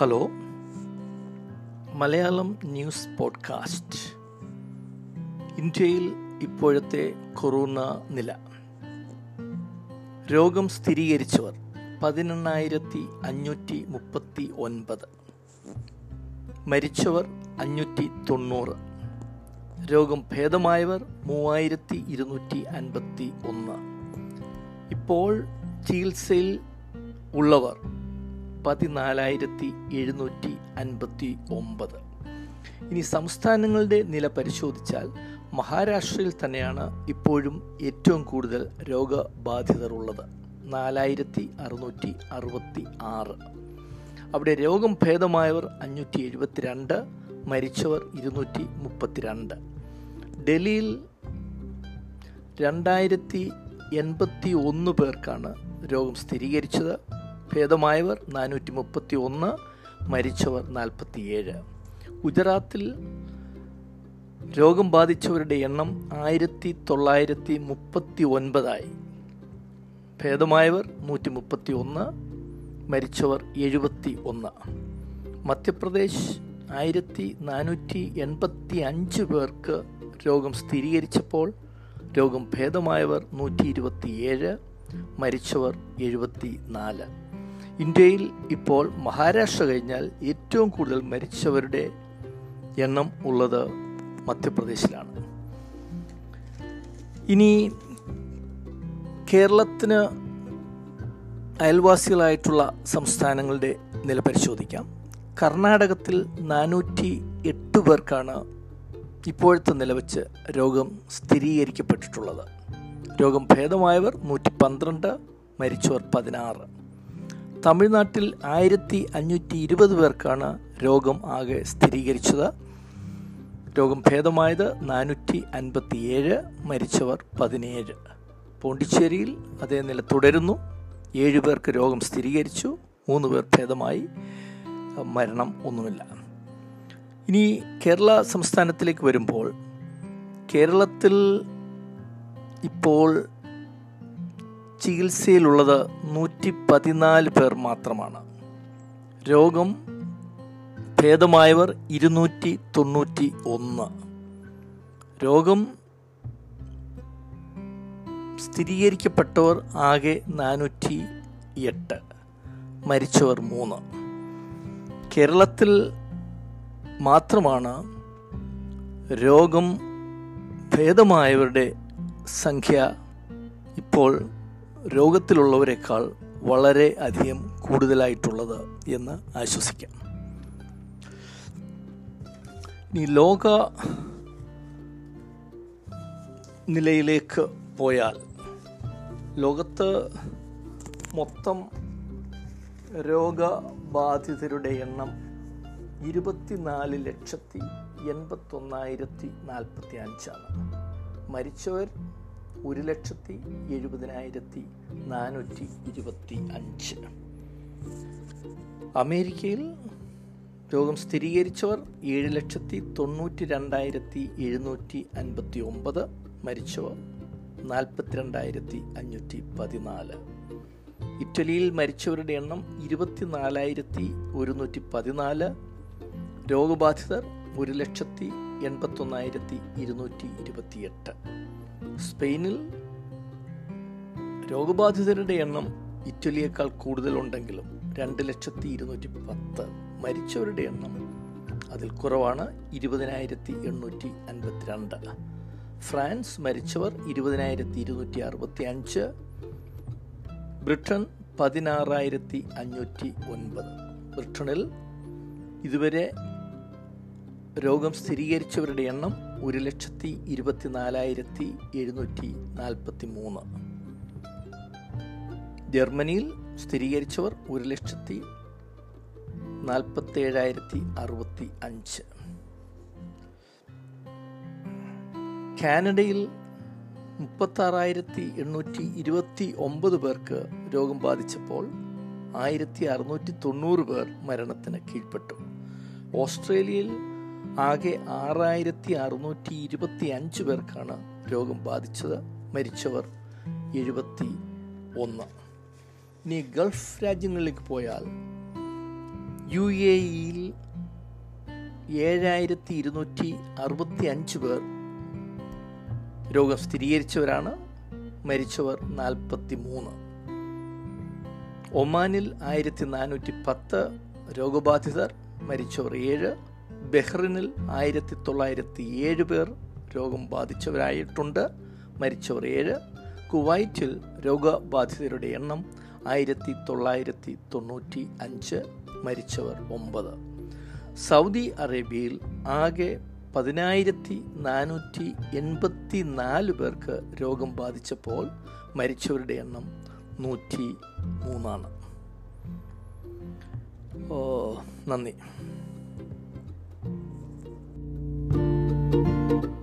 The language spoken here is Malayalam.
ഹലോ. Malayalam news podcast. ഇന്ത്യയിൽ ഇപ്പോഴത്തെ കൊറോണ നില. രോഗം സ്ഥിരീകരിച്ചവർ പതിനെണ്ണായിരത്തി അഞ്ഞൂറ്റി മുപ്പത്തി ഒൻപത് മരിച്ചവർ അഞ്ഞൂറ്റി തൊണ്ണൂറ് രോഗം ഭേദമായവർ മൂവായിരത്തി ഇരുന്നൂറ്റി അൻപത്തി ഒന്ന് ഇപ്പോൾ ചികിത്സയിൽ ഉള്ളവർ പതിനാലായിരത്തി എഴുന്നൂറ്റി അൻപത്തി ഒമ്പത് ഇനി സംസ്ഥാനങ്ങളുടെ നില പരിശോധിച്ചാൽ മഹാരാഷ്ട്രയിൽ തന്നെയാണ് ഇപ്പോഴും ഏറ്റവും കൂടുതൽ രോഗബാധിതർ ഉള്ളത് നാലായിരത്തി അറുന്നൂറ്റി അറുപത്തി ആറ് അവിടെ രോഗം ഭേദമായവർ അഞ്ഞൂറ്റി എഴുപത്തിരണ്ട് മരിച്ചവർ ഇരുന്നൂറ്റി മുപ്പത്തിരണ്ട് ഡൽഹിയിൽ രണ്ടായിരത്തി എൺപത്തി ഒന്ന് പേർക്കാണ് രോഗം സ്ഥിരീകരിച്ചത്. ഭേദമായവർ നാനൂറ്റി മുപ്പത്തി ഒന്ന് മരിച്ചവർ നാൽപ്പത്തിയേഴ്. ഗുജറാത്തിൽ രോഗം ബാധിച്ചവരുടെ എണ്ണം ആയിരത്തി തൊള്ളായിരത്തി മുപ്പത്തി ഒൻപതായി ഭേദമായവർ നൂറ്റി മുപ്പത്തി ഒന്ന് മരിച്ചവർ എഴുപത്തി ഒന്ന് മധ്യപ്രദേശ് ആയിരത്തി നാനൂറ്റി എൺപത്തി അഞ്ച് പേർക്ക് രോഗം സ്ഥിരീകരിച്ചപ്പോൾ രോഗം ഭേദമായവർ നൂറ്റി ഇരുപത്തിയേഴ് മരിച്ചവർ എഴുപത്തി നാല് ഇന്ത്യയിൽ ഇപ്പോൾ മഹാരാഷ്ട്ര കഴിഞ്ഞാൽ ഏറ്റവും കൂടുതൽ മരിച്ചവരുടെ എണ്ണം ഉള്ളത് മധ്യപ്രദേശിലാണ്. ഇനി കേരളത്തിന് അയൽവാസികളായിട്ടുള്ള സംസ്ഥാനങ്ങളുടെ നില പരിശോധിക്കാം. കർണാടകത്തിൽ നാനൂറ്റി എട്ട് പേർക്കാണ് ഇപ്പോഴത്തെ നിലവച്ച് രോഗം സ്ഥിരീകരിക്കപ്പെട്ടിട്ടുള്ളത്. രോഗം ഭേദമായവർ നൂറ്റി പന്ത്രണ്ട് മരിച്ചവർ പതിനാറ്. തമിഴ്നാട്ടിൽ ആയിരത്തി അഞ്ഞൂറ്റി ഇരുപത് പേർക്കാണ് രോഗം ആകെ സ്ഥിരീകരിച്ചത്. രോഗം ഭേദമായത് നാനൂറ്റി അൻപത്തിയേഴ് മരിച്ചവർ പതിനേഴ്. പോണ്ടിച്ചേരിയിൽ അതേ നില തുടരുന്നു. ഏഴ് പേർക്ക് രോഗം സ്ഥിരീകരിച്ചു മൂന്ന് പേർ ഭേദമായി. മരണം ഒന്നുമില്ല. ഇനി കേരള സംസ്ഥാനത്തിലേക്ക് വരുമ്പോൾ കേരളത്തിൽ ഇപ്പോൾ ചികിത്സയിലുള്ളത് നൂറ്റി പതിനാല് പേർ മാത്രമാണ്. രോഗം ഭേദമായവർ ഇരുന്നൂറ്റി തൊണ്ണൂറ്റി ഒന്ന് രോഗം സ്ഥിരീകരിക്കപ്പെട്ടവർ ആകെ നാനൂറ്റി എട്ട് മരിച്ചവർ മൂന്ന്. കേരളത്തിൽ മാത്രമാണ് രോഗം ഭേദമായവരുടെ സംഖ്യ ഇപ്പോൾ രോഗത്തിലുള്ളവരെക്കാൾ വളരെ അധികം കൂടുതലായിട്ടുള്ളത് എന്ന് ആശ്വസിക്കാം. ഇനി ലോക നിലയിലേക്ക് പോയാൽ ലോകത്ത് മൊത്തം രോഗബാധിതരുടെ എണ്ണം ഇരുപത്തിനാല് ലക്ഷത്തി എൺപത്തൊന്നായിരത്തി നാൽപ്പത്തി അഞ്ചാണ് മരിച്ചവർ ഒരു ലക്ഷത്തി എഴുപതിനായിരത്തി നാനൂറ്റി ഇരുപത്തി അഞ്ച്. അമേരിക്കയിൽ രോഗം സ്ഥിരീകരിച്ചവർ ഏഴ് ലക്ഷത്തി തൊണ്ണൂറ്റി രണ്ടായിരത്തി എഴുന്നൂറ്റി അൻപത്തി ഒമ്പത് മരിച്ചവർ നാൽപ്പത്തിരണ്ടായിരത്തി അഞ്ഞൂറ്റി പതിനാല്. ഇറ്റലിയിൽ മരിച്ചവരുടെ എണ്ണം ഇരുപത്തിനാലായിരത്തി ഒരുന്നൂറ്റി പതിനാല്. രോഗബാധിതർ ഒരു ലക്ഷത്തി എൺപത്തൊന്നായിരത്തി ഇരുന്നൂറ്റി ഇരുപത്തിയെട്ട്. സ്പെയിനിൽ രോഗബാധിതരുടെ എണ്ണം ഇറ്റലിയേക്കാൾ കൂടുതലുണ്ടെങ്കിലും രണ്ട് ലക്ഷത്തി ഇരുന്നൂറ്റി പത്ത് മരിച്ചവരുടെ എണ്ണം അതിൽ കുറവാണ് ഇരുപതിനായിരത്തി എണ്ണൂറ്റി അൻപത്തിരണ്ട്. ഫ്രാൻസ് മരിച്ചവർ ഇരുപതിനായിരത്തി ഇരുന്നൂറ്റി അറുപത്തി അഞ്ച് ബ്രിട്ടൻ പതിനാറായിരത്തി അഞ്ഞൂറ്റി ഒൻപത്. ബ്രിട്ടനിൽ ഇതുവരെ രോഗം സ്ഥിരീകരിച്ചവരുടെ എണ്ണം ഒരു ലക്ഷത്തി ഇരുപത്തിനാലായിരത്തി എഴുന്നൂറ്റി നാൽപ്പത്തി മൂന്ന് ജർമ്മനിയിൽ സ്ഥിരീകരിച്ചവർ ഒരു ലക്ഷത്തി നാൽപ്പത്തേഴായിരത്തി അറുപത്തി അഞ്ച് കാനഡയിൽ മുപ്പത്താറായിരത്തി എണ്ണൂറ്റി ഇരുപത്തി ഒമ്പത് പേർക്ക് രോഗം ബാധിച്ചപ്പോൾ ആയിരത്തി അറുന്നൂറ്റി തൊണ്ണൂറ് പേർ മരണത്തിന് കീഴ്പ്പെട്ടു. ഓസ്ട്രേലിയയിൽ ആകെ ആറായിരത്തി അറുന്നൂറ്റി ഇരുപത്തി അഞ്ച് പേർക്കാണ് രോഗം ബാധിച്ചത്. മരിച്ചവർ എഴുപത്തി ഒന്ന് ഇനി ഗൾഫ് രാജ്യങ്ങളിലേക്ക് പോയാൽ യു എ ഇയിൽ ഏഴായിരത്തി ഇരുന്നൂറ്റി അറുപത്തി അഞ്ച് പേർ രോഗം സ്ഥിരീകരിച്ചവരാണ്. മരിച്ചവർ നാൽപ്പത്തി മൂന്ന് ഒമാനിൽ ആയിരത്തി നാനൂറ്റി പത്ത് രോഗബാധിതർ മരിച്ചവർ ഏഴ്. ബഹ്റിനിൽ ആയിരത്തി തൊള്ളായിരത്തി ഏഴ് പേർ രോഗം ബാധിച്ചവരായിട്ടുണ്ട്. മരിച്ചവർ ഏഴ്. കുവൈറ്റിൽ രോഗബാധിതരുടെ എണ്ണം ആയിരത്തി തൊള്ളായിരത്തി തൊണ്ണൂറ്റി അഞ്ച് മരിച്ചവർ ഒമ്പത്. സൗദി അറേബ്യയിൽ ആകെ പതിനായിരത്തി നാനൂറ്റി എൺപത്തി നാല് പേർക്ക് രോഗം ബാധിച്ചപ്പോൾ മരിച്ചവരുടെ എണ്ണം നൂറ്റി മൂന്നാണ് ഓ നന്ദി. thank you